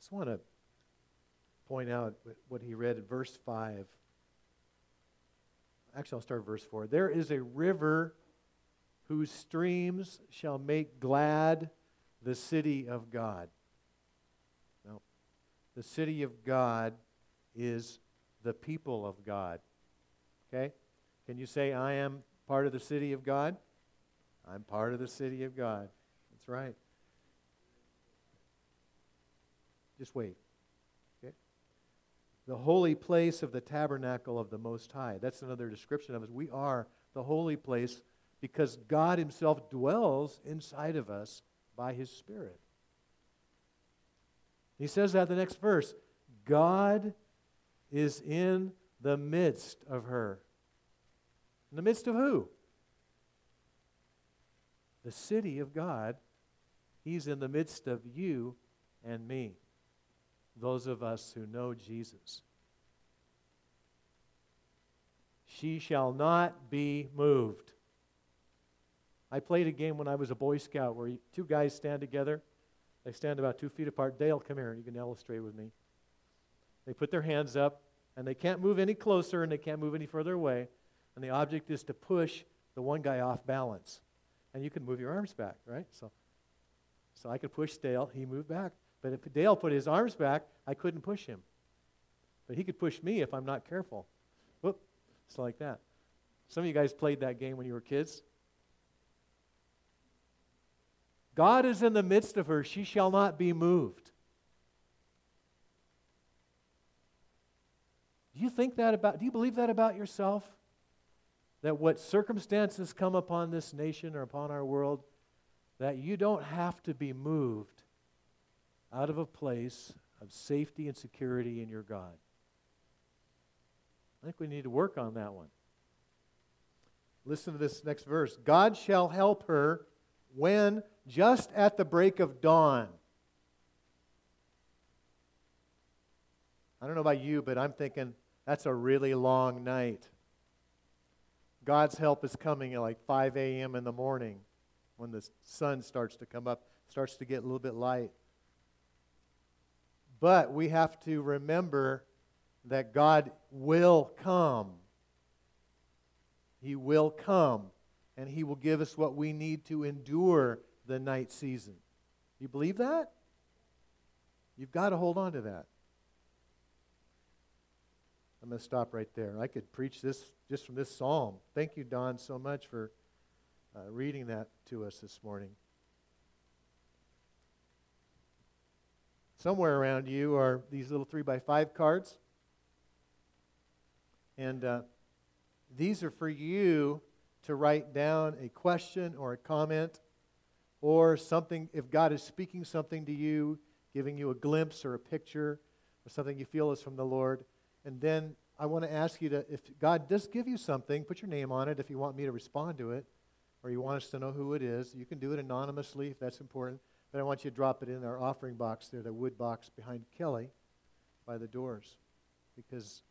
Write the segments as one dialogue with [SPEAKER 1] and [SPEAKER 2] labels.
[SPEAKER 1] just want to point out what he read in verse 5. Actually, I'll start verse 4. There is a river whose streams shall make glad the city of God. Now, the city of God is the people of God. Okay? Can you say, I am part of the city of God? I'm part of the city of God. That's right. Just wait. Okay? The holy place of the tabernacle of the Most High. That's another description of us. We are the holy place because God Himself dwells inside of us by His Spirit. He says that the next verse God is in the midst of her. In the midst of who? The city of God. He's in the midst of you and me, those of us who know Jesus. She shall not be moved. I played a game when I was a Boy Scout where two guys stand together. They stand about two feet apart. Dale, come here. You can illustrate with me. They put their hands up, and they can't move any closer and they can't move any further away. And the object is to push the one guy off balance. And you can move your arms back, right? So, so I could push Dale. He moved back. But if Dale put his arms back, I couldn't push him. But he could push me if I'm not careful. Whoop. It's like that. Some of you guys played that game when you were kids. God is in the midst of her. She shall not be moved. Do you think that about, do you believe that about yourself? That what circumstances come upon this nation or upon our world, that you don't have to be moved out of a place of safety and security in your God. I think we need to work on that one. Listen to this next verse God shall help her when just at the break of dawn. I don't know about you, but I'm thinking that's a really long night. God's help is coming at like 5 a.m. in the morning when the sun starts to come up, starts to get a little bit light. But we have to remember that God will come. He will come, and He will give us what we need to endure the night season. You believe that? You've got to hold on to that. I'm going to stop right there. I could preach this just from this psalm. Thank you, Don, so much for uh, reading that to us this morning. Somewhere around you are these little three by five cards. And uh, these are for you to write down a question or a comment or something, if God is speaking something to you, giving you a glimpse or a picture or something you feel is from the Lord. And then I want to ask you to, if God does give you something, put your name on it if you want me to respond to it or you want us to know who it is. You can do it anonymously if that's important. But I want you to drop it in our offering box there, the wood box behind Kelly by the doors. Because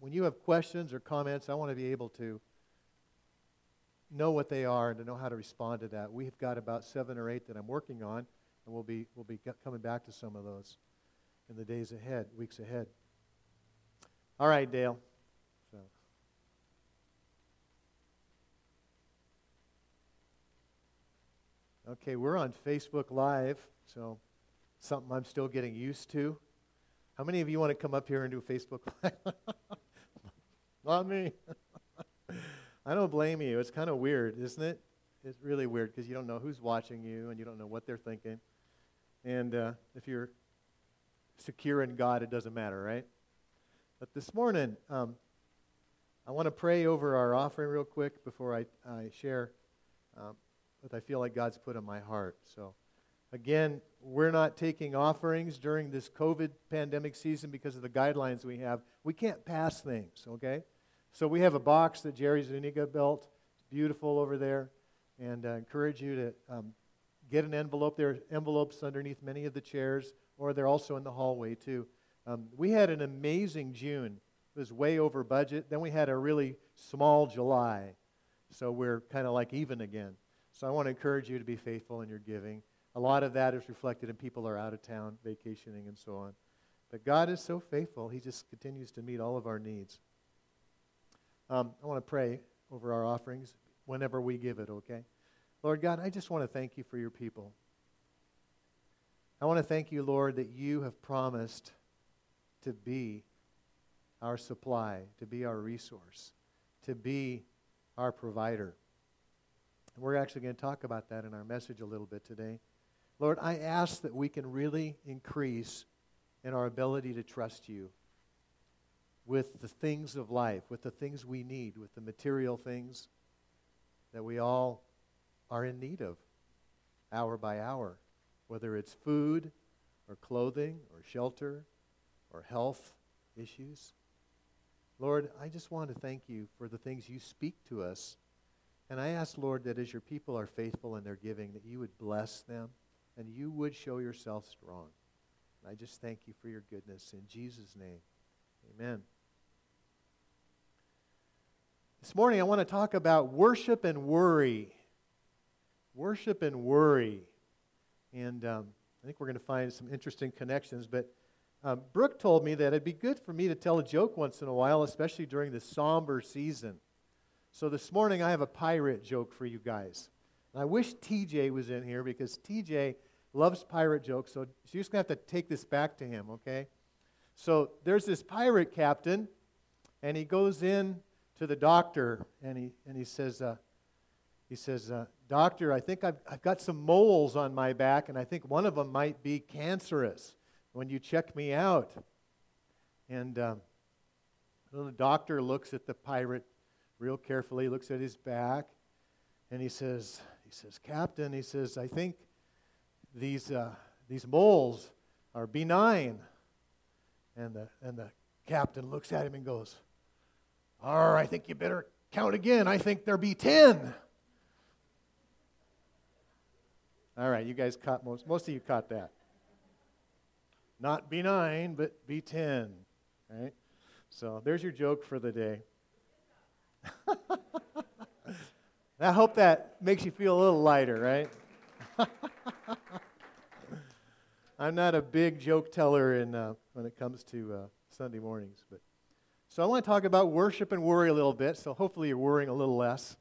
[SPEAKER 1] when you have questions or comments, I want to be able to know what they are and to know how to respond to that. We've got about seven or eight that I'm working on, and we'll be, we'll be coming back to some of those in the days ahead, weeks ahead. All right, Dale. Okay, we're on Facebook Live, so something I'm still getting used to. How many of you want to come up here and do Facebook Live? Not me. I don't blame you. It's kind of weird, isn't it? It's really weird because you don't know who's watching you and you don't know what they're thinking. And uh, if you're secure in God, it doesn't matter, right? But this morning, um, I want to pray over our offering real quick before I, I share um, what I feel like God's put in my heart. So, again, we're not taking offerings during this COVID pandemic season because of the guidelines we have. We can't pass things, okay? So we have a box that Jerry Zuniga built. It's beautiful over there. And I encourage you to um, get an envelope. There are envelopes underneath many of the chairs, or they're also in the hallway, too. Um, we had an amazing June. It was way over budget. Then we had a really small July. So we're kind of like even again. So I want to encourage you to be faithful in your giving. a lot of that is reflected in people are out of town vacationing and so on. But God is so faithful, He just continues to meet all of our needs. Um, I want to pray over our offerings whenever we give it, okay? Lord God, I just want to thank you for your people. I want to thank you, Lord, that you have promised to be our supply, to be our resource, to be our provider. And we're actually going to talk about that in our message a little bit today. Lord, I ask that we can really increase in our ability to trust you with the things of life, with the things we need, with the material things that we all are in need of hour by hour, whether it's food or clothing or shelter or health issues. Lord, I just want to thank you for the things you speak to us. And I ask, Lord, that as your people are faithful in their giving, that you would bless them and you would show yourself strong. And I just thank you for your goodness. In Jesus' name, amen. This morning, I want to talk about worship and worry. Worship and worry. And um, I think we're going to find some interesting connections. But um, Brooke told me that it'd be good for me to tell a joke once in a while, especially during the somber season. So this morning, I have a pirate joke for you guys. And I wish TJ was in here because TJ loves pirate jokes. So just going to have to take this back to him, okay? So there's this pirate captain, and he goes in to the doctor and he, and he says, uh, he says, uh, Doctor, I think I've, I've got some moles on my back, and I think one of them might be cancerous when you check me out. And um, the doctor looks at the pirate real carefully, looks at his back, and he says, he says, Captain, he says, I think these, uh, these moles are benign. And the, and the captain looks at him and goes, or I think you better count again. I think there be 10. All right, you guys caught most, most of you caught that. Not benign, but be 10. Right? So there's your joke for the day. I hope that makes you feel a little lighter, right? I'm not a big joke teller in, uh, when it comes to uh, Sunday mornings, but so I want to talk about worship and worry a little bit, so hopefully you're worrying a little less.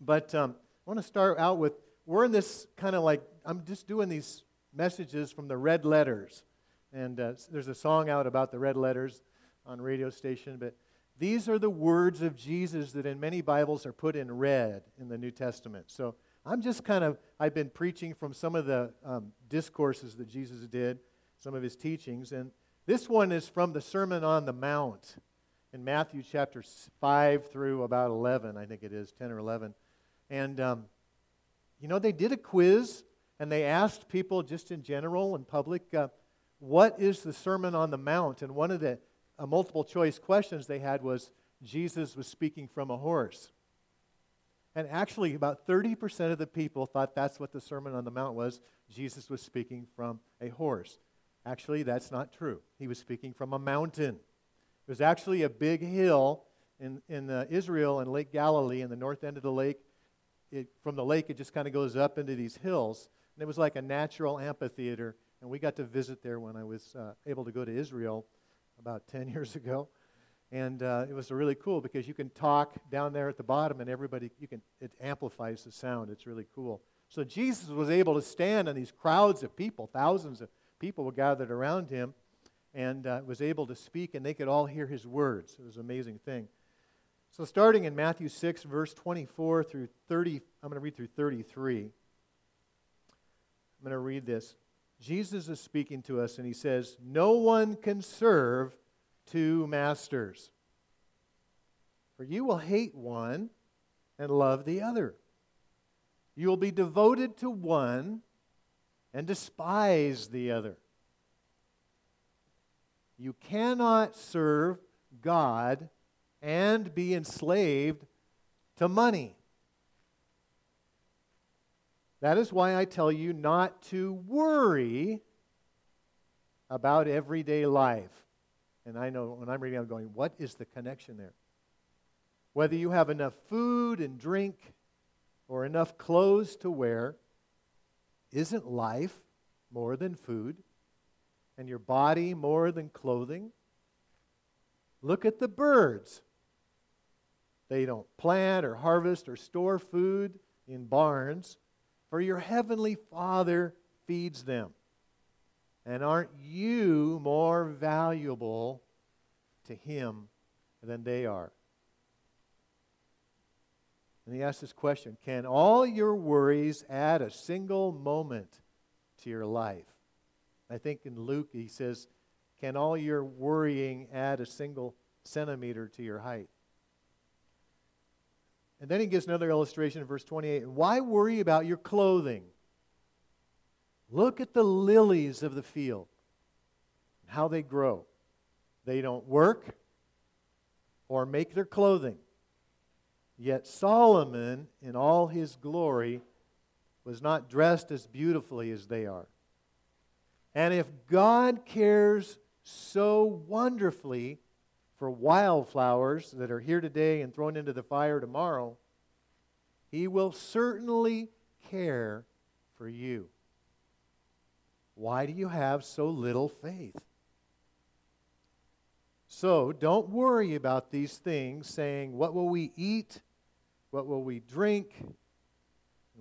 [SPEAKER 1] But um, I want to start out with we're in this kind of like, I'm just doing these messages from the red letters. And uh, there's a song out about the red letters on radio station, but these are the words of Jesus that in many Bibles are put in red in the New Testament. So I'm just kind of, I've been preaching from some of the um, discourses that Jesus did, some of his teachings, and this one is from the Sermon on the Mount in Matthew chapter 5 through about 11, I think it is, 10 or 11. And, um, you know, they did a quiz and they asked people just in general and public, uh, what is the Sermon on the Mount? And one of the uh, multiple choice questions they had was Jesus was speaking from a horse. And actually, about 30% of the people thought that's what the Sermon on the Mount was. Jesus was speaking from a horse. Actually, that's not true. He was speaking from a mountain. It was actually a big hill in, in uh, Israel and Lake Galilee, in the north end of the lake. It, from the lake, it just kind of goes up into these hills. And it was like a natural amphitheater. And we got to visit there when I was uh, able to go to Israel about 10 years ago. And uh, it was really cool because you can talk down there at the bottom and everybody, you can, it amplifies the sound. It's really cool. So Jesus was able to stand on these crowds of people, thousands of people were gathered around him and uh, was able to speak, and they could all hear his words. It was an amazing thing. So, starting in Matthew 6, verse 24 through 30, I'm going to read through 33. I'm going to read this. Jesus is speaking to us, and he says, No one can serve two masters. For you will hate one and love the other. You will be devoted to one and despise the other. You cannot serve God and be enslaved to money. That is why I tell you not to worry about everyday life. And I know when I'm reading, I'm going, what is the connection there? Whether you have enough food and drink or enough clothes to wear, Isn't life more than food? And your body more than clothing? Look at the birds. They don't plant or harvest or store food in barns, for your heavenly Father feeds them. And aren't you more valuable to Him than they are? And he asks this question Can all your worries add a single moment to your life? I think in Luke he says, Can all your worrying add a single centimeter to your height? And then he gives another illustration in verse 28. Why worry about your clothing? Look at the lilies of the field, how they grow. They don't work or make their clothing. Yet Solomon, in all his glory, was not dressed as beautifully as they are. And if God cares so wonderfully for wildflowers that are here today and thrown into the fire tomorrow, he will certainly care for you. Why do you have so little faith? So don't worry about these things, saying, What will we eat? What will we drink?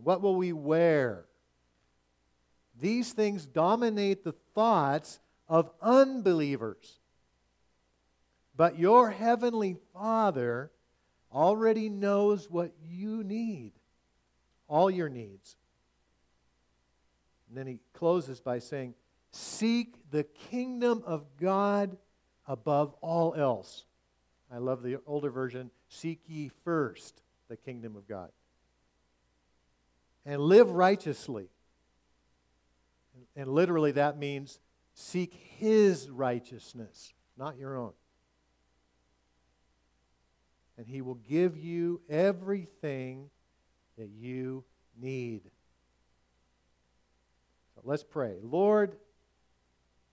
[SPEAKER 1] What will we wear? These things dominate the thoughts of unbelievers. But your heavenly Father already knows what you need, all your needs. And then he closes by saying, Seek the kingdom of God above all else. I love the older version, Seek ye first the kingdom of God. And live righteously. And literally, that means seek His righteousness, not your own. And He will give you everything that you need. So let's pray. Lord,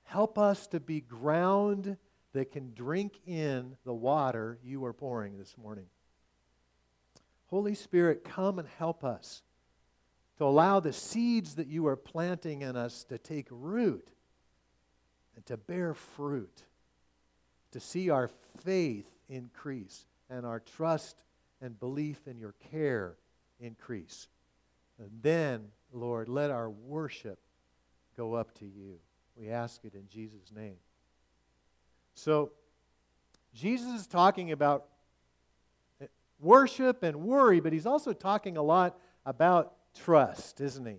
[SPEAKER 1] help us to be ground that can drink in the water you are pouring this morning. Holy Spirit, come and help us to allow the seeds that you are planting in us to take root and to bear fruit, to see our faith increase and our trust and belief in your care increase. And then, Lord, let our worship go up to you. We ask it in Jesus' name. So, Jesus is talking about worship and worry, but he's also talking a lot about trust, isn't he?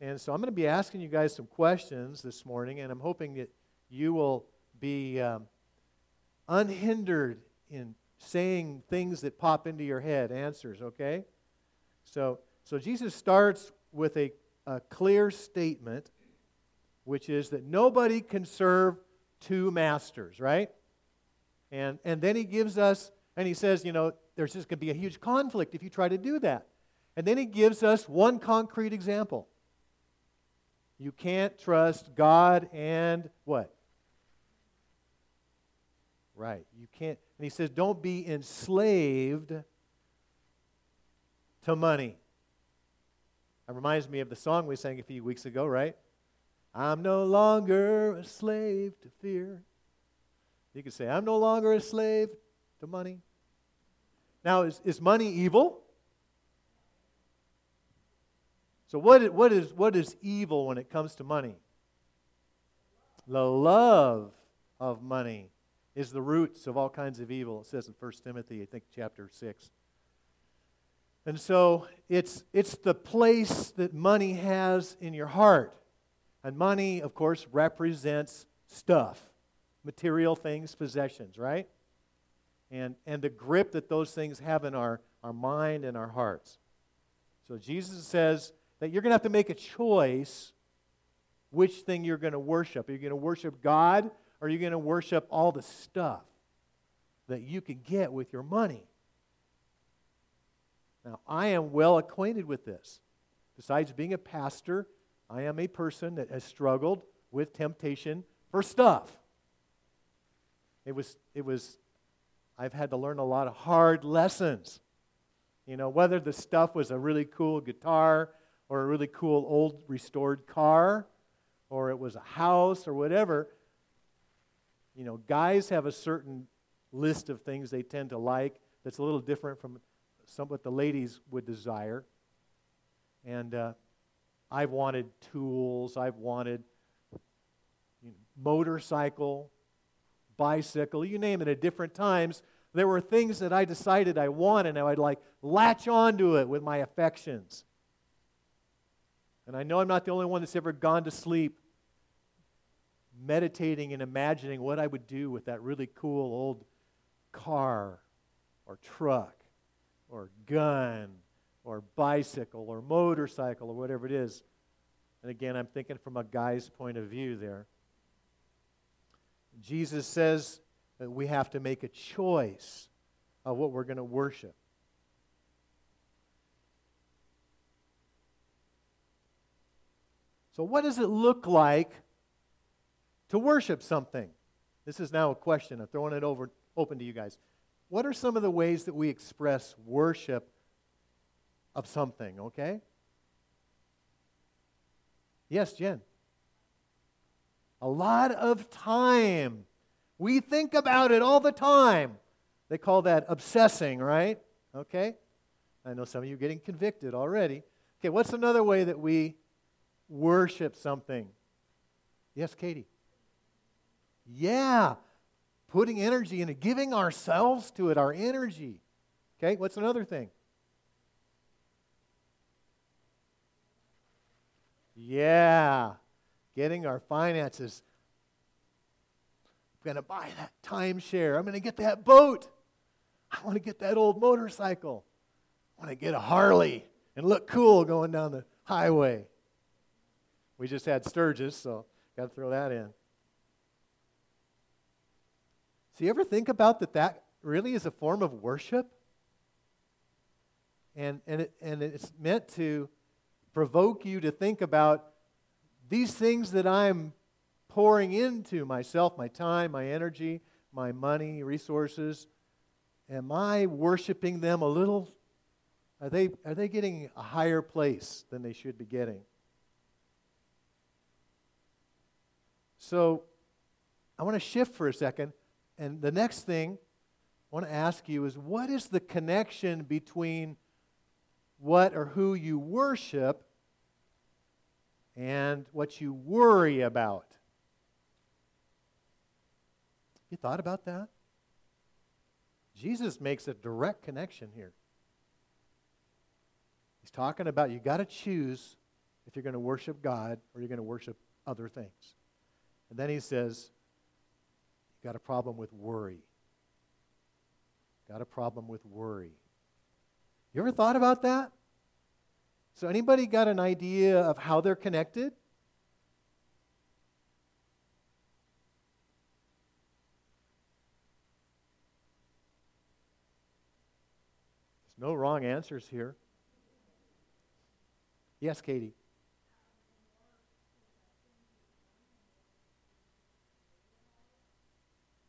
[SPEAKER 1] And so I'm going to be asking you guys some questions this morning, and I'm hoping that you will be um, unhindered in saying things that pop into your head, answers, okay? So, so Jesus starts with a, a clear statement, which is that nobody can serve two masters, right? And, and then he gives us and he says, you know, there's just going to be a huge conflict if you try to do that. And then he gives us one concrete example. You can't trust God and what? Right. You can't. And he says, don't be enslaved to money. That reminds me of the song we sang a few weeks ago, right? I'm no longer a slave to fear. You could say, I'm no longer a slave to money. Now, is, is money evil? So, what, what, is, what is evil when it comes to money? The love of money is the roots of all kinds of evil. It says in 1 Timothy, I think, chapter 6. And so it's, it's the place that money has in your heart. And money, of course, represents stuff, material things, possessions, right? and, and the grip that those things have in our, our mind and our hearts. So Jesus says that you're going to have to make a choice which thing you're going to worship. Are you going to worship God are you going to worship all the stuff that you can get with your money? Now, I am well acquainted with this. Besides being a pastor, I am a person that has struggled with temptation for stuff. It was, it was I've had to learn a lot of hard lessons. You know, whether the stuff was a really cool guitar or a really cool old restored car, or it was a house or whatever. You know, guys have a certain list of things they tend to like that's a little different from some what the ladies would desire. And uh, I've wanted tools, I've wanted you know, motorcycle, bicycle, you name it, at different times. There were things that I decided I wanted, and I'd like latch onto it with my affections. And I know I'm not the only one that's ever gone to sleep meditating and imagining what I would do with that really cool old car or truck or gun or bicycle or motorcycle or whatever it is. And again, I'm thinking from a guy's point of view there. Jesus says that we have to make a choice of what we're going to worship. So, what does it look like to worship something? This is now a question. I'm throwing it over, open to you guys. What are some of the ways that we express worship of something, okay? Yes, Jen. A lot of time. We think about it all the time. They call that obsessing, right? Okay? I know some of you are getting convicted already. Okay, what's another way that we worship something? Yes, Katie. Yeah, putting energy into giving ourselves to it, our energy. Okay, what's another thing? Yeah, getting our finances. I'm going to buy that timeshare. I'm going to get that boat. I want to get that old motorcycle. I want to get a Harley and look cool going down the highway. We just had Sturgis, so got to throw that in. So, you ever think about that that really is a form of worship? And, and, it, and it's meant to provoke you to think about these things that I'm pouring into myself, my time, my energy, my money, resources. Am I worshiping them a little? Are they, are they getting a higher place than they should be getting? So I want to shift for a second. And the next thing I want to ask you is what is the connection between what or who you worship and what you worry about? You thought about that? Jesus makes a direct connection here. He's talking about you got to choose if you're going to worship God or you're going to worship other things. And then he says, got a problem with worry. Got a problem with worry. You ever thought about that? So, anybody got an idea of how they're connected? There's no wrong answers here. Yes, Katie.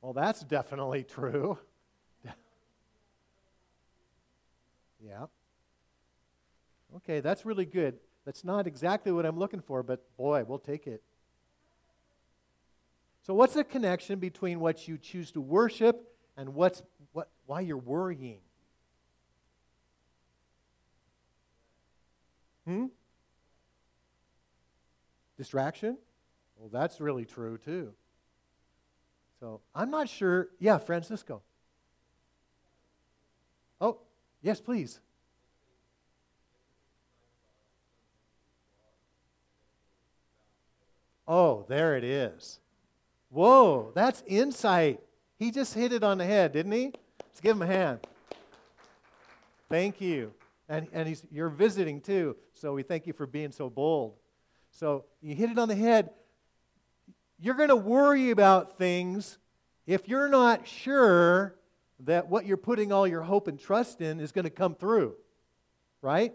[SPEAKER 1] Well, that's definitely true. yeah. Okay, that's really good. That's not exactly what I'm looking for, but boy, we'll take it. So, what's the connection between what you choose to worship and what's, what, why you're worrying? Hmm? Distraction? Well, that's really true, too. So I'm not sure. Yeah, Francisco. Oh, yes, please. Oh, there it is. Whoa, that's insight. He just hit it on the head, didn't he? Let's give him a hand. Thank you. And, and he's, you're visiting too, so we thank you for being so bold. So you hit it on the head. You're going to worry about things if you're not sure that what you're putting all your hope and trust in is going to come through, right?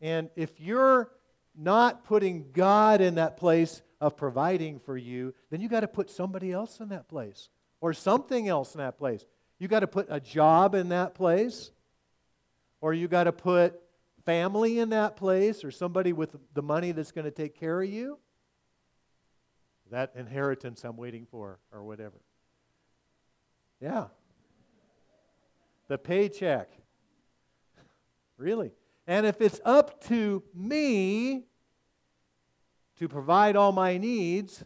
[SPEAKER 1] And if you're not putting God in that place of providing for you, then you got to put somebody else in that place or something else in that place. You got to put a job in that place or you got to put family in that place or somebody with the money that's going to take care of you? That inheritance I'm waiting for, or whatever. Yeah. The paycheck. Really. And if it's up to me to provide all my needs,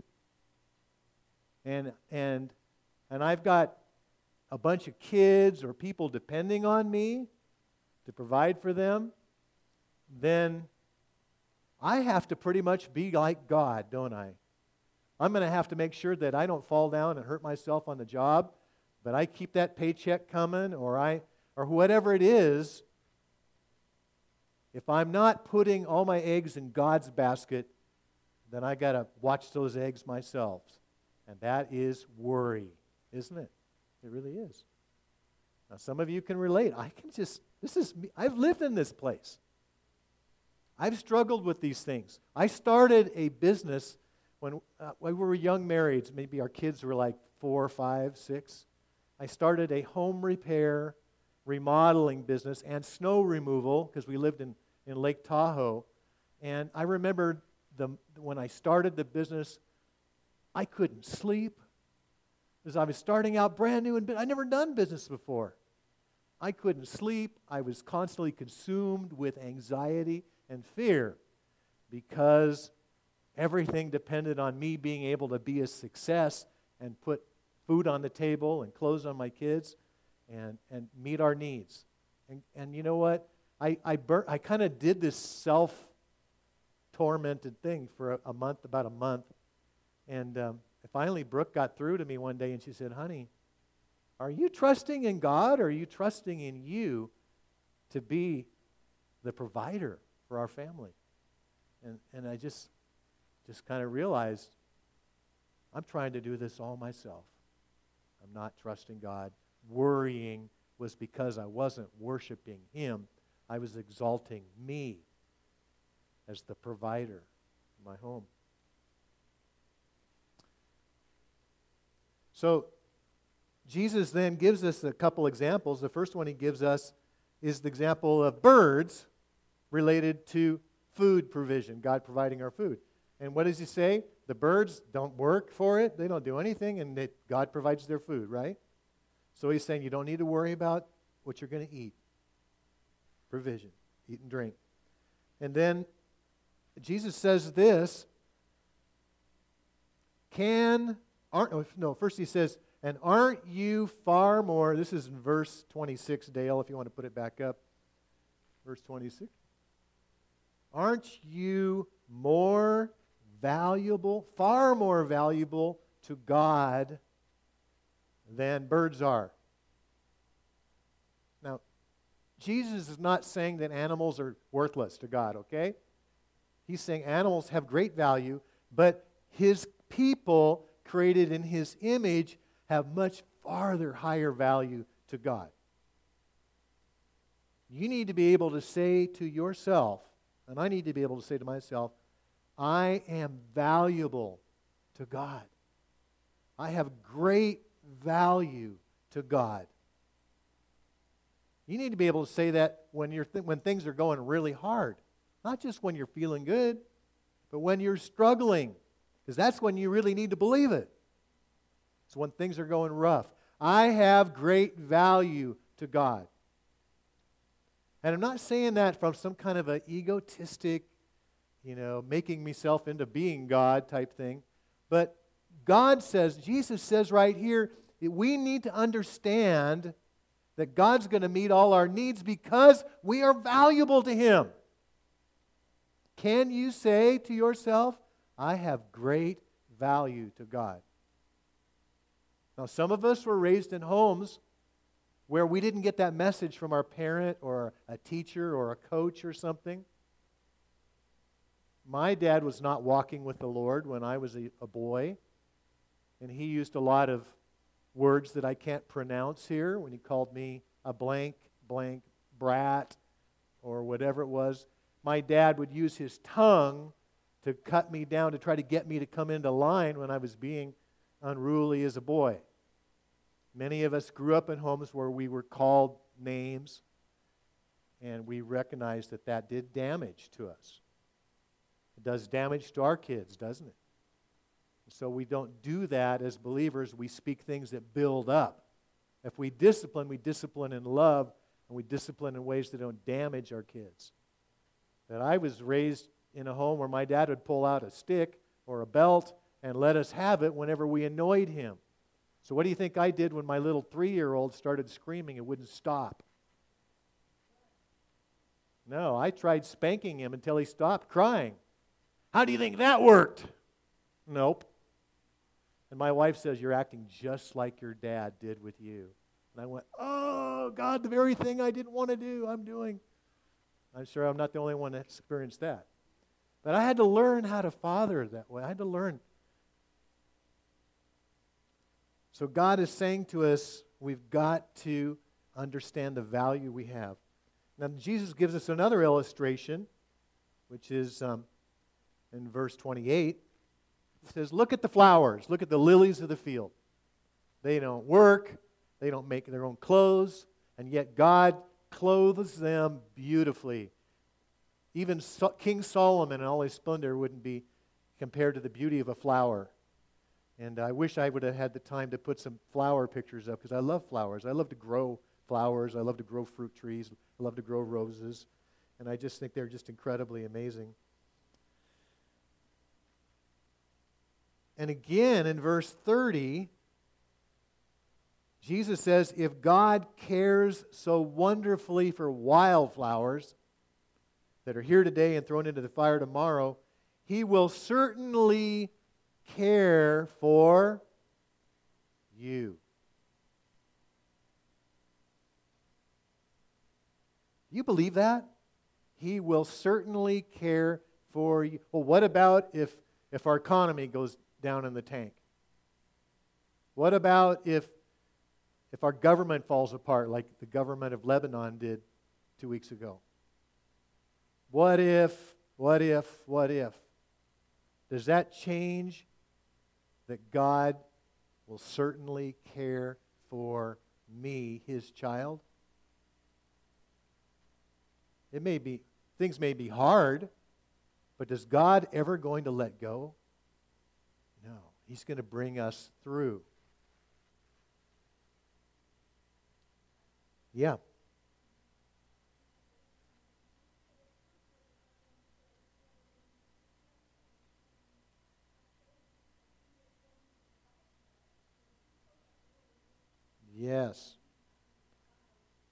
[SPEAKER 1] and, and, and I've got a bunch of kids or people depending on me to provide for them, then I have to pretty much be like God, don't I? I'm going to have to make sure that I don't fall down and hurt myself on the job, but I keep that paycheck coming or I or whatever it is. If I'm not putting all my eggs in God's basket, then I got to watch those eggs myself. And that is worry, isn't it? It really is. Now, some of you can relate. I can just, this is me. I've lived in this place. I've struggled with these things. I started a business when, uh, when we were young marrieds. Maybe our kids were like four, five, six. I started a home repair, remodeling business, and snow removal because we lived in, in Lake Tahoe. And I remember the, when I started the business, I couldn't sleep because I was starting out brand new and I'd never done business before. I couldn't sleep. I was constantly consumed with anxiety and fear because everything depended on me being able to be a success and put food on the table and clothes on my kids and, and meet our needs. And, and you know what? I, I, bur- I kind of did this self tormented thing for a, a, month, about a month. And um, finally, Brooke got through to me one day and she said, Honey, are you trusting in God or are you trusting in you to be the provider for our family? And, and I just, just kind of realized I'm trying to do this all myself. I'm not trusting God. Worrying was because I wasn't worshiping Him, I was exalting me as the provider in my home. So, Jesus then gives us a couple examples. The first one he gives us is the example of birds related to food provision, God providing our food. And what does he say? The birds don't work for it, they don't do anything, and God provides their food, right? So he's saying you don't need to worry about what you're going to eat. Provision, eat and drink. And then Jesus says this Can, aren't, no, first he says, and aren't you far more, this is in verse 26, Dale, if you want to put it back up. Verse 26. Aren't you more valuable, far more valuable to God than birds are? Now, Jesus is not saying that animals are worthless to God, okay? He's saying animals have great value, but his people created in his image have much farther higher value to God. You need to be able to say to yourself, and I need to be able to say to myself, I am valuable to God. I have great value to God. You need to be able to say that when, you're th- when things are going really hard, not just when you're feeling good, but when you're struggling, because that's when you really need to believe it. It's when things are going rough. I have great value to God. And I'm not saying that from some kind of an egotistic, you know, making myself into being God type thing. But God says, Jesus says right here, we need to understand that God's going to meet all our needs because we are valuable to Him. Can you say to yourself, I have great value to God? Now, some of us were raised in homes where we didn't get that message from our parent or a teacher or a coach or something. My dad was not walking with the Lord when I was a, a boy, and he used a lot of words that I can't pronounce here when he called me a blank, blank brat or whatever it was. My dad would use his tongue to cut me down to try to get me to come into line when I was being unruly as a boy. Many of us grew up in homes where we were called names. And we recognize that that did damage to us. It does damage to our kids, doesn't it? So we don't do that as believers. We speak things that build up. If we discipline, we discipline in love, and we discipline in ways that don't damage our kids. That I was raised in a home where my dad would pull out a stick or a belt and let us have it whenever we annoyed him. So, what do you think I did when my little three year old started screaming and wouldn't stop? No, I tried spanking him until he stopped crying. How do you think that worked? Nope. And my wife says, You're acting just like your dad did with you. And I went, Oh, God, the very thing I didn't want to do, I'm doing. I'm sure I'm not the only one that experienced that. But I had to learn how to father that way. I had to learn so God is saying to us, we've got to understand the value we have. Now, Jesus gives us another illustration, which is um, in verse 28. It says, Look at the flowers, look at the lilies of the field. They don't work, they don't make their own clothes, and yet God clothes them beautifully. Even so- King Solomon in all his splendor wouldn't be compared to the beauty of a flower. And I wish I would have had the time to put some flower pictures up because I love flowers. I love to grow flowers. I love to grow fruit trees. I love to grow roses. And I just think they're just incredibly amazing. And again in verse 30, Jesus says, If God cares so wonderfully for wildflowers that are here today and thrown into the fire tomorrow, he will certainly care for you. You believe that? He will certainly care for you. Well, what about if, if our economy goes down in the tank? What about if, if our government falls apart like the government of Lebanon did two weeks ago? What if, what if, what if? Does that change that God will certainly care for me, his child? It may be, things may be hard, but is God ever going to let go? He's going to bring us through. Yeah. Yes.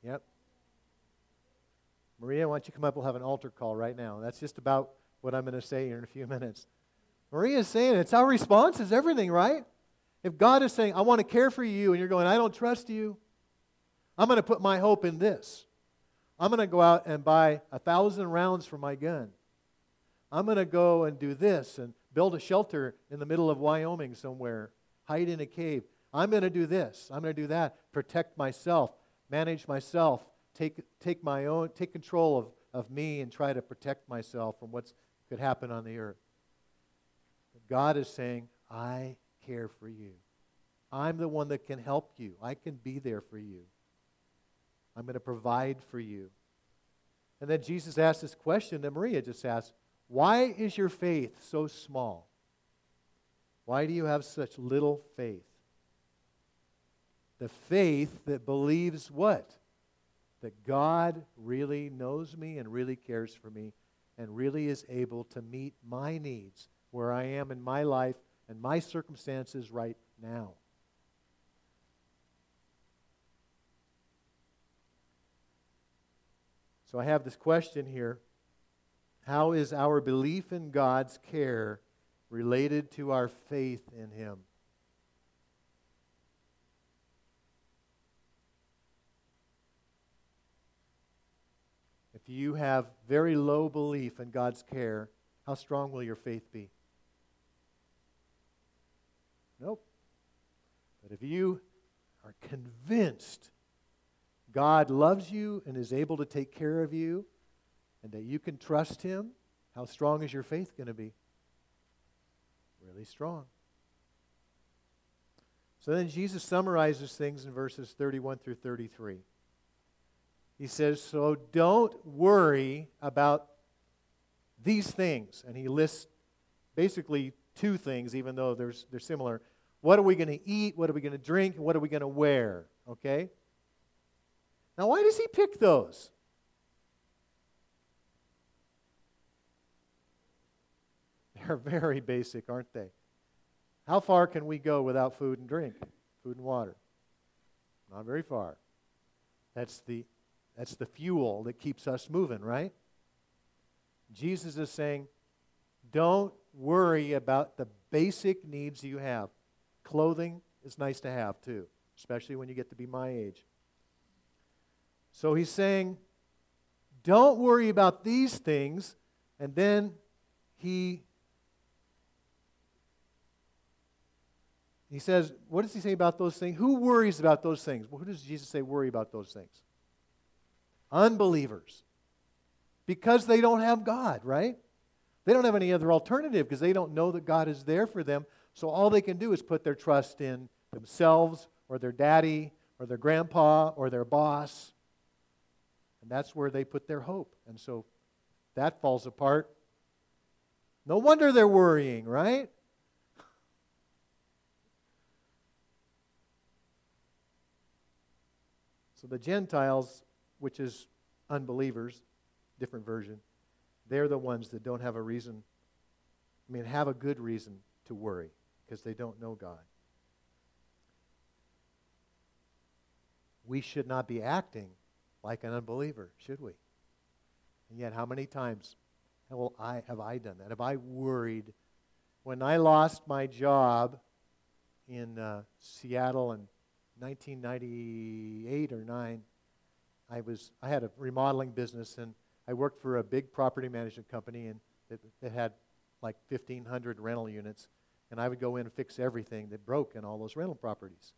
[SPEAKER 1] Yep. Maria, why don't you come up? We'll have an altar call right now. That's just about what I'm going to say here in a few minutes. Maria is saying it's our response is everything, right? If God is saying, I want to care for you, and you're going, I don't trust you, I'm going to put my hope in this. I'm going to go out and buy a thousand rounds for my gun. I'm going to go and do this and build a shelter in the middle of Wyoming somewhere, hide in a cave. I'm going to do this. I'm going to do that. Protect myself, manage myself, take, take my own, take control of, of me and try to protect myself from what could happen on the earth. God is saying, I care for you. I'm the one that can help you. I can be there for you. I'm going to provide for you. And then Jesus asked this question that Maria just asked Why is your faith so small? Why do you have such little faith? The faith that believes what? That God really knows me and really cares for me and really is able to meet my needs where I am in my life and my circumstances right now. So I have this question here How is our belief in God's care related to our faith in Him? If you have very low belief in God's care, how strong will your faith be? Nope. But if you are convinced God loves you and is able to take care of you and that you can trust Him, how strong is your faith going to be? Really strong. So then Jesus summarizes things in verses 31 through 33. He says, So don't worry about these things. And he lists basically two things, even though they're similar. What are we going to eat? What are we going to drink? What are we going to wear? Okay? Now, why does he pick those? They're very basic, aren't they? How far can we go without food and drink, food and water? Not very far. That's the, that's the fuel that keeps us moving, right? Jesus is saying, don't worry about the basic needs you have. Clothing is nice to have too, especially when you get to be my age. So he's saying, don't worry about these things. And then he he says, what does he say about those things? Who worries about those things? Well, who does Jesus say worry about those things? Unbelievers. Because they don't have God, right? They don't have any other alternative because they don't know that God is there for them. So all they can do is put their trust in themselves or their daddy or their grandpa or their boss. And that's where they put their hope. And so that falls apart. No wonder they're worrying, right? So the Gentiles, which is unbelievers, different version, they're the ones that don't have a reason, I mean, have a good reason to worry because they don't know God. We should not be acting like an unbeliever, should we? And yet, how many times have I, have I done that? Have I worried? When I lost my job in uh, Seattle in 1998 or 9, I, was, I had a remodeling business and I worked for a big property management company and it had like 1,500 rental units. And I would go in and fix everything that broke in all those rental properties.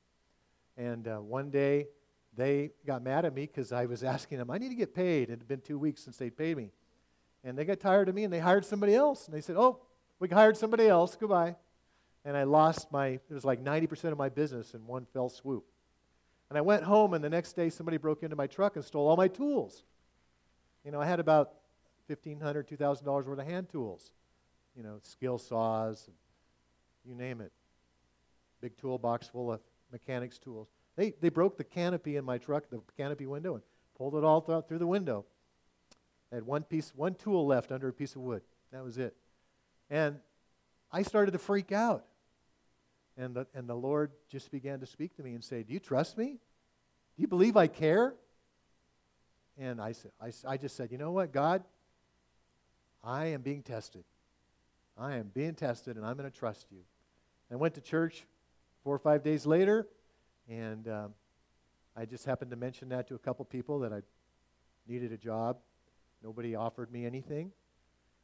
[SPEAKER 1] And uh, one day, they got mad at me because I was asking them, I need to get paid. It had been two weeks since they'd paid me. And they got tired of me and they hired somebody else. And they said, Oh, we hired somebody else. Goodbye. And I lost my, it was like 90% of my business in one fell swoop. And I went home, and the next day somebody broke into my truck and stole all my tools. You know, I had about $1,500, $2,000 worth of hand tools. You know, skill saws, you name it. Big toolbox full of mechanics tools. They, they broke the canopy in my truck, the canopy window, and pulled it all th- through the window. I had one piece, one tool left under a piece of wood. That was it. And I started to freak out. And the, and the Lord just began to speak to me and say, Do you trust me? Do you believe I care? And I, said, I, I just said, You know what, God? I am being tested. I am being tested, and I'm going to trust you. I went to church four or five days later, and um, I just happened to mention that to a couple people that I needed a job. Nobody offered me anything.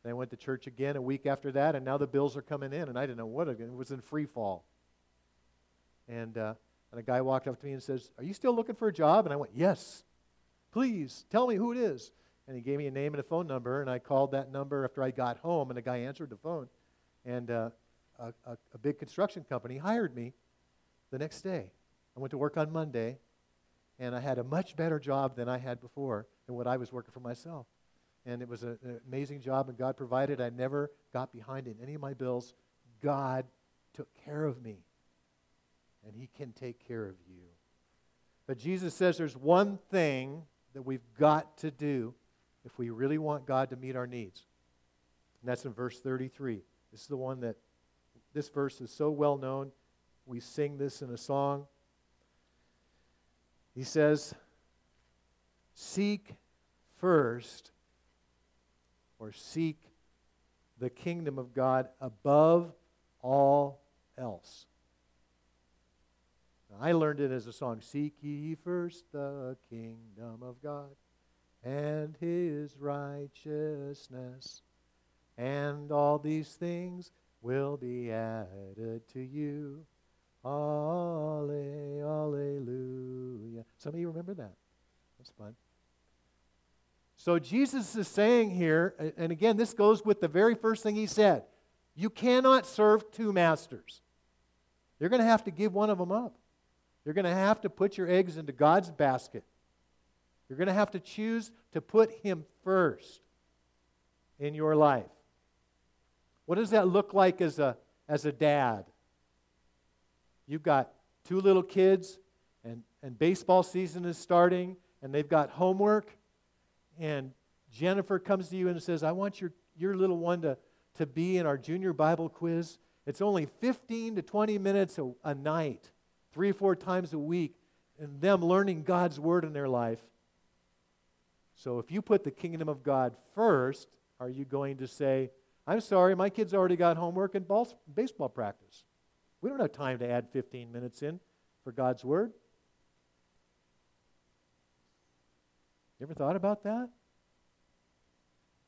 [SPEAKER 1] Then I went to church again a week after that, and now the bills are coming in, and I didn't know what it was in free fall. And, uh, and a guy walked up to me and says, Are you still looking for a job? And I went, Yes. Please tell me who it is. And he gave me a name and a phone number, and I called that number after I got home, and the guy answered the phone. And uh, a, a, a big construction company hired me the next day. I went to work on Monday, and I had a much better job than I had before than what I was working for myself. And it was a, an amazing job, and God provided. I never got behind in any of my bills. God took care of me and He can take care of you. But Jesus says there's one thing that we've got to do if we really want God to meet our needs. And that's in verse 33. This is the one that, this verse is so well known. We sing this in a song. He says, Seek first, or seek the kingdom of God above all else. I learned it as a song Seek ye first the kingdom of God and his righteousness, and all these things will be added to you. Alleluia. Some of you remember that. That's fun. So Jesus is saying here, and again, this goes with the very first thing he said you cannot serve two masters. You're going to have to give one of them up. You're going to have to put your eggs into God's basket. You're going to have to choose to put Him first in your life. What does that look like as a, as a dad? You've got two little kids, and, and baseball season is starting, and they've got homework, and Jennifer comes to you and says, I want your, your little one to, to be in our junior Bible quiz. It's only 15 to 20 minutes a, a night, three or four times a week, and them learning God's word in their life. So if you put the kingdom of God first, are you going to say, I'm sorry, my kids already got homework and ball, baseball practice? We don't have time to add 15 minutes in for God's Word. You ever thought about that?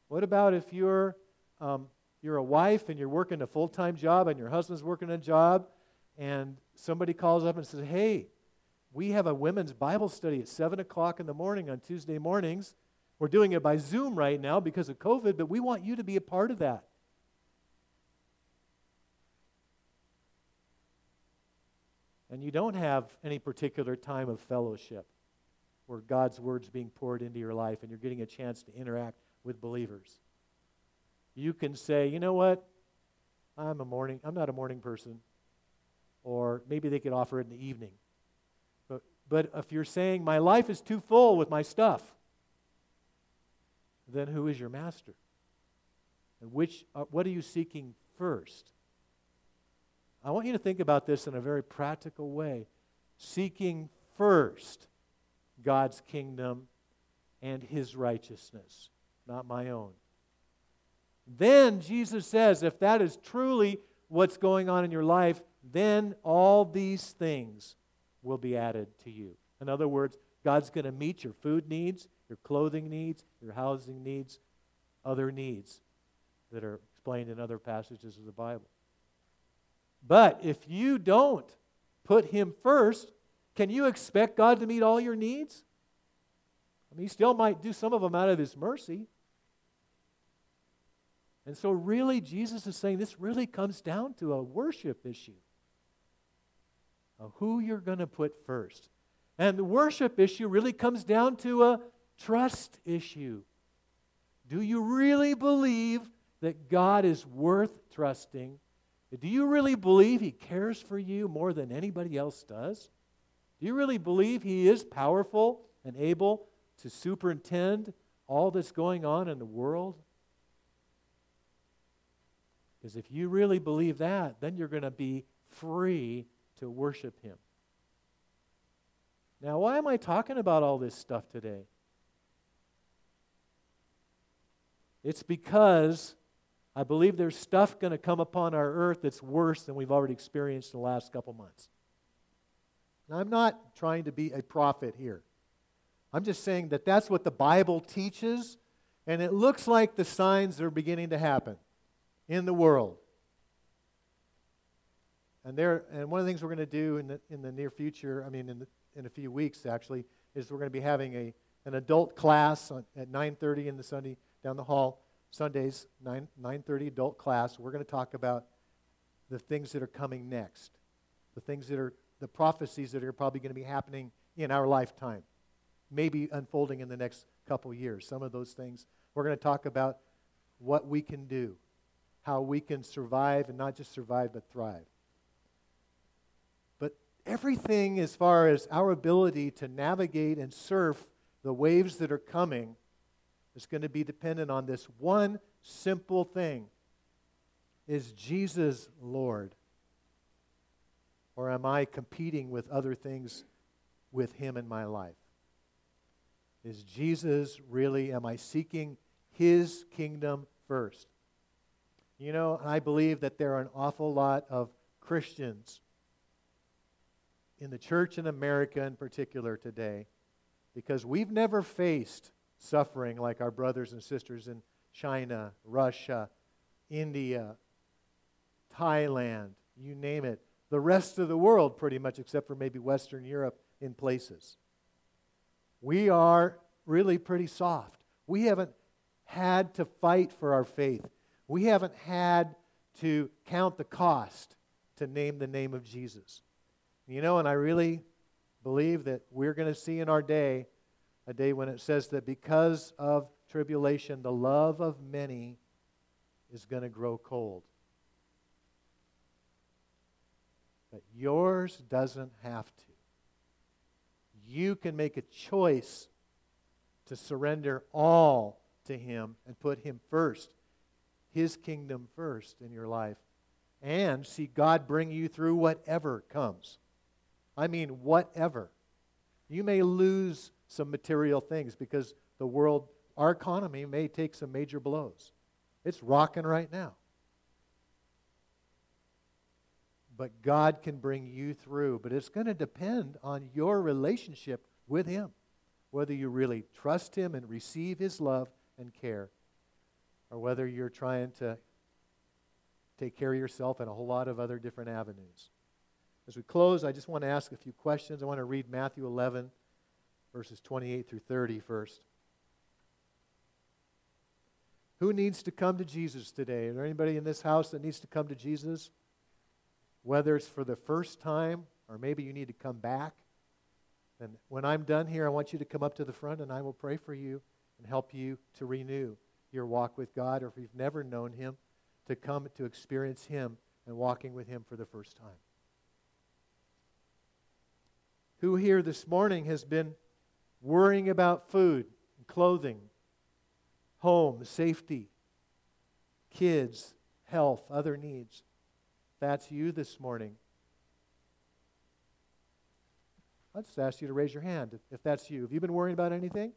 [SPEAKER 1] What about if you're, um, you're a wife and you're working a full time job and your husband's working a job and somebody calls up and says, Hey, we have a women's Bible study at 7 o'clock in the morning on Tuesday mornings. We're doing it by Zoom right now because of COVID, but we want you to be a part of that. And you don't have any particular time of fellowship where God's word's being poured into your life and you're getting a chance to interact with believers. You can say, you know what? I'm a morning, I'm not a morning person. Or maybe they could offer it in the evening. But, but if you're saying, my life is too full with my stuff, then who is your master? And which, uh, what are you seeking first? I want you to think about this in a very practical way. Seeking first God's kingdom and his righteousness, not my own. Then Jesus says, if that is truly what's going on in your life, then all these things will be added to you. In other words, God's going to meet your food needs, your clothing needs, your housing needs, other needs that are explained in other passages of the Bible. But if you don't put Him first, can you expect God to meet all your needs? I mean, He still might do some of them out of His mercy. And so, really, Jesus is saying this really comes down to a worship issue of who you're going to put first. And the worship issue really comes down to a trust issue. Do you really believe that God is worth trusting do you really believe He cares for you more than anybody else does? Do you really believe He is powerful and able to superintend all that's going on in the world? Because if you really believe that, then you're going to be free to worship Him. Now, why am I talking about all this stuff today? It's because I believe there's stuff going to come upon our earth that's worse than we've already experienced in the last couple months. Now, I'm not trying to be a prophet here. I'm just saying that that's what the Bible teaches, and it looks like the signs are beginning to happen in the world. And there, and one of the things we're going to do in the, in the near future, I mean, in, the, in a few weeks actually, is we're going to be having a, an adult class on, at 9:30 in the Sunday down the hall Sundays, 9, 9.30 adult class, we're going to talk about the things that are coming next, the things that are, the prophecies that are probably going to be happening in our lifetime, maybe unfolding in the next couple years. Some of those things. We're going to talk about what we can do, how we can survive, and not just survive, but thrive. But everything as far as our ability to navigate and surf the waves that are coming is going to be dependent on this one simple thing Is Jesus Lord? Or am I competing with other things with Him in my life? Is Jesus really, am I seeking His kingdom first? You know, I believe that there are an awful lot of Christians in the church in America in particular today because we've never faced suffering like our brothers and sisters in China, Russia, India, Thailand, you name it. The rest of the world, pretty much, except for maybe Western Europe in places. We are really pretty soft. We haven't had to fight for our faith. We haven't had to count the cost to name the name of Jesus. You know, and I really believe that we're going to see in our day A day when it says that because of tribulation, the love of many is going to grow cold. But yours doesn't have to. You can make a choice to surrender all to Him and put Him first, His kingdom first in your life, and see God bring you through whatever comes. I mean, whatever. You may lose some material things because the world, our economy, may take some major blows. It's rocking right now. But God can bring you through. But it's going to depend on your relationship with Him, whether you really trust Him and receive His love and care, or whether you're trying to take care of yourself in a whole lot of other different avenues. As we close, I just want to ask a few questions. I want to read Matthew 11, verses 28 through 30 first. Who needs to come to Jesus today? Is there anybody in this house that needs to come to Jesus? Whether it's for the first time or maybe you need to come back. And when I'm done here, I want you to come up to the front and I will pray for you and help you to renew your walk with God. Or if you've never known Him, to come to experience Him and walking with Him for the first time. Who here this morning has been worrying about food clothing home, safety, kids, health, other needs. That's you this morning. I'll just ask you to raise your hand if, that's you. Have you been worrying about anything?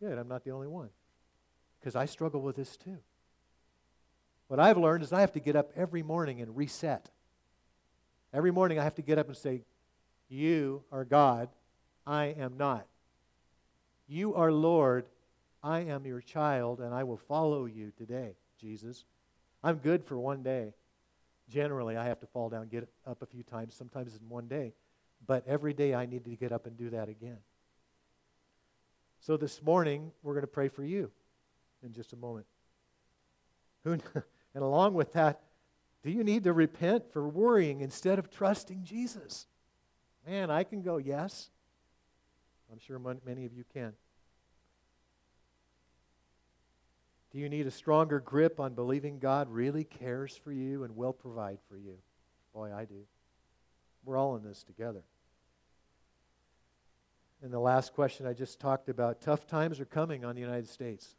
[SPEAKER 1] Good, I'm not the only one. Because I struggle with this too. What I've learned is I have to get up every morning and reset. Every morning I have to get up and say, You are God, I am not. You are Lord, I am your child and I will follow you today, Jesus. I'm good for one day. Generally, I have to fall down, get up a few times, sometimes in one day. But every day I need to get up and do that again. So this morning, we're going to pray for you in just a moment. Who, and along with that, do you need to repent for worrying instead of trusting Jesus? Man, I can go, yes. I'm sure many of you can. Do you need a stronger grip on believing God really cares for you and will provide for you? Boy, I do. We're all in this together. And the last question I just talked about tough times are coming on the United States.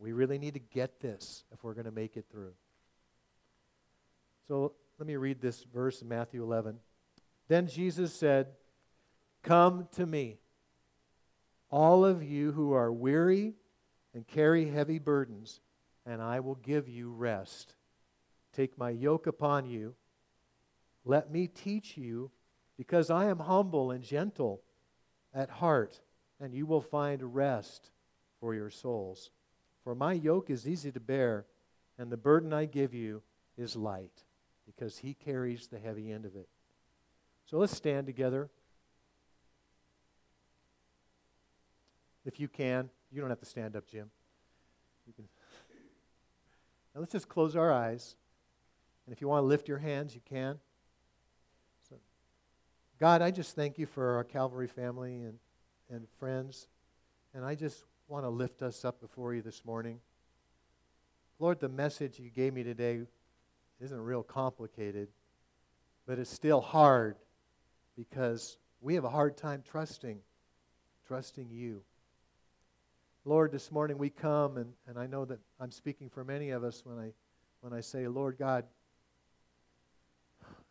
[SPEAKER 1] We really need to get this if we're going to make it through. So let me read this verse in Matthew 11. Then Jesus said, Come to me, all of you who are weary and carry heavy burdens, and I will give you rest. Take my yoke upon you. Let me teach you, because I am humble and gentle at heart, and you will find rest for your souls. For my yoke is easy to bear, and the burden I give you is light, because he carries the heavy end of it. So let's stand together. If you can. You don't have to stand up, Jim. Now let's just close our eyes. And if you want to lift your hands, you can. So, God, I just thank you for our Calvary family and, and friends. And I just want to lift us up before you this morning. Lord, the message you gave me today isn't real complicated, but it's still hard because we have a hard time trusting, trusting you. Lord, this morning we come, and, and I know that I'm speaking for many of us when I, when I say, Lord God,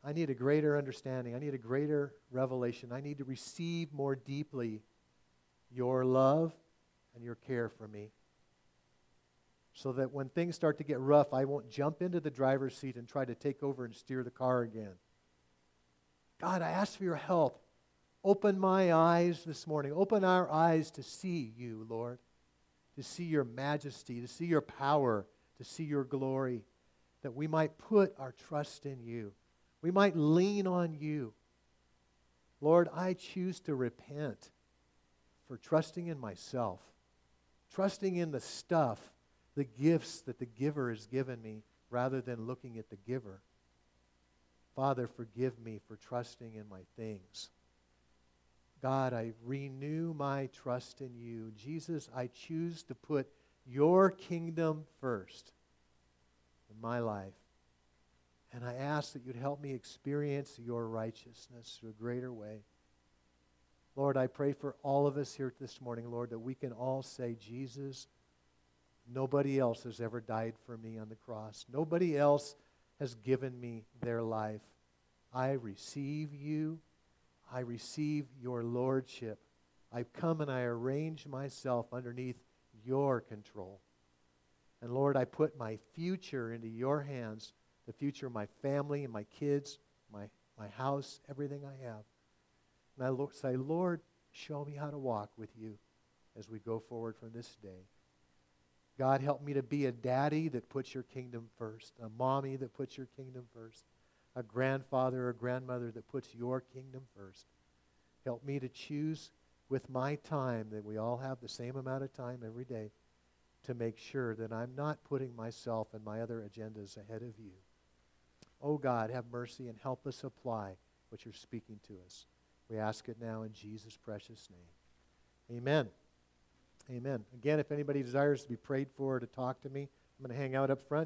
[SPEAKER 1] I need a greater understanding. I need a greater revelation. I need to receive more deeply your love and your care for me. So that when things start to get rough, I won't jump into the driver's seat and try to take over and steer the car again. God, I ask for your help. Open my eyes this morning. Open our eyes to see you, Lord to see your majesty, to see your power, to see your glory, that we might put our trust in you. We might lean on you. Lord, I choose to repent for trusting in myself, trusting in the stuff, the gifts that the giver has given me, rather than looking at the giver. Father, forgive me for trusting in my things. God, I renew my trust in you. Jesus, I choose to put your kingdom first in my life. And I ask that you'd help me experience your righteousness through a greater way. Lord, I pray for all of us here this morning, Lord, that we can all say, Jesus, nobody else has ever died for me on the cross. Nobody else has given me their life. I receive you. I receive your lordship. I come and I arrange myself underneath your control. And Lord, I put my future into your hands, the future of my family and my kids, my, my house, everything I have. And I say, Lord, show me how to walk with you as we go forward from this day. God, help me to be a daddy that puts your kingdom first, a mommy that puts your kingdom first, a grandfather or grandmother that puts your kingdom first. Help me to choose with my time that we all have the same amount of time every day to make sure that I'm not putting myself and my other agendas ahead of you. Oh God, have mercy and help us apply what you're speaking to us. We ask it now in Jesus' precious name. Amen. Amen. Again, if anybody desires to be prayed for or to talk to me, I'm going to hang out up front.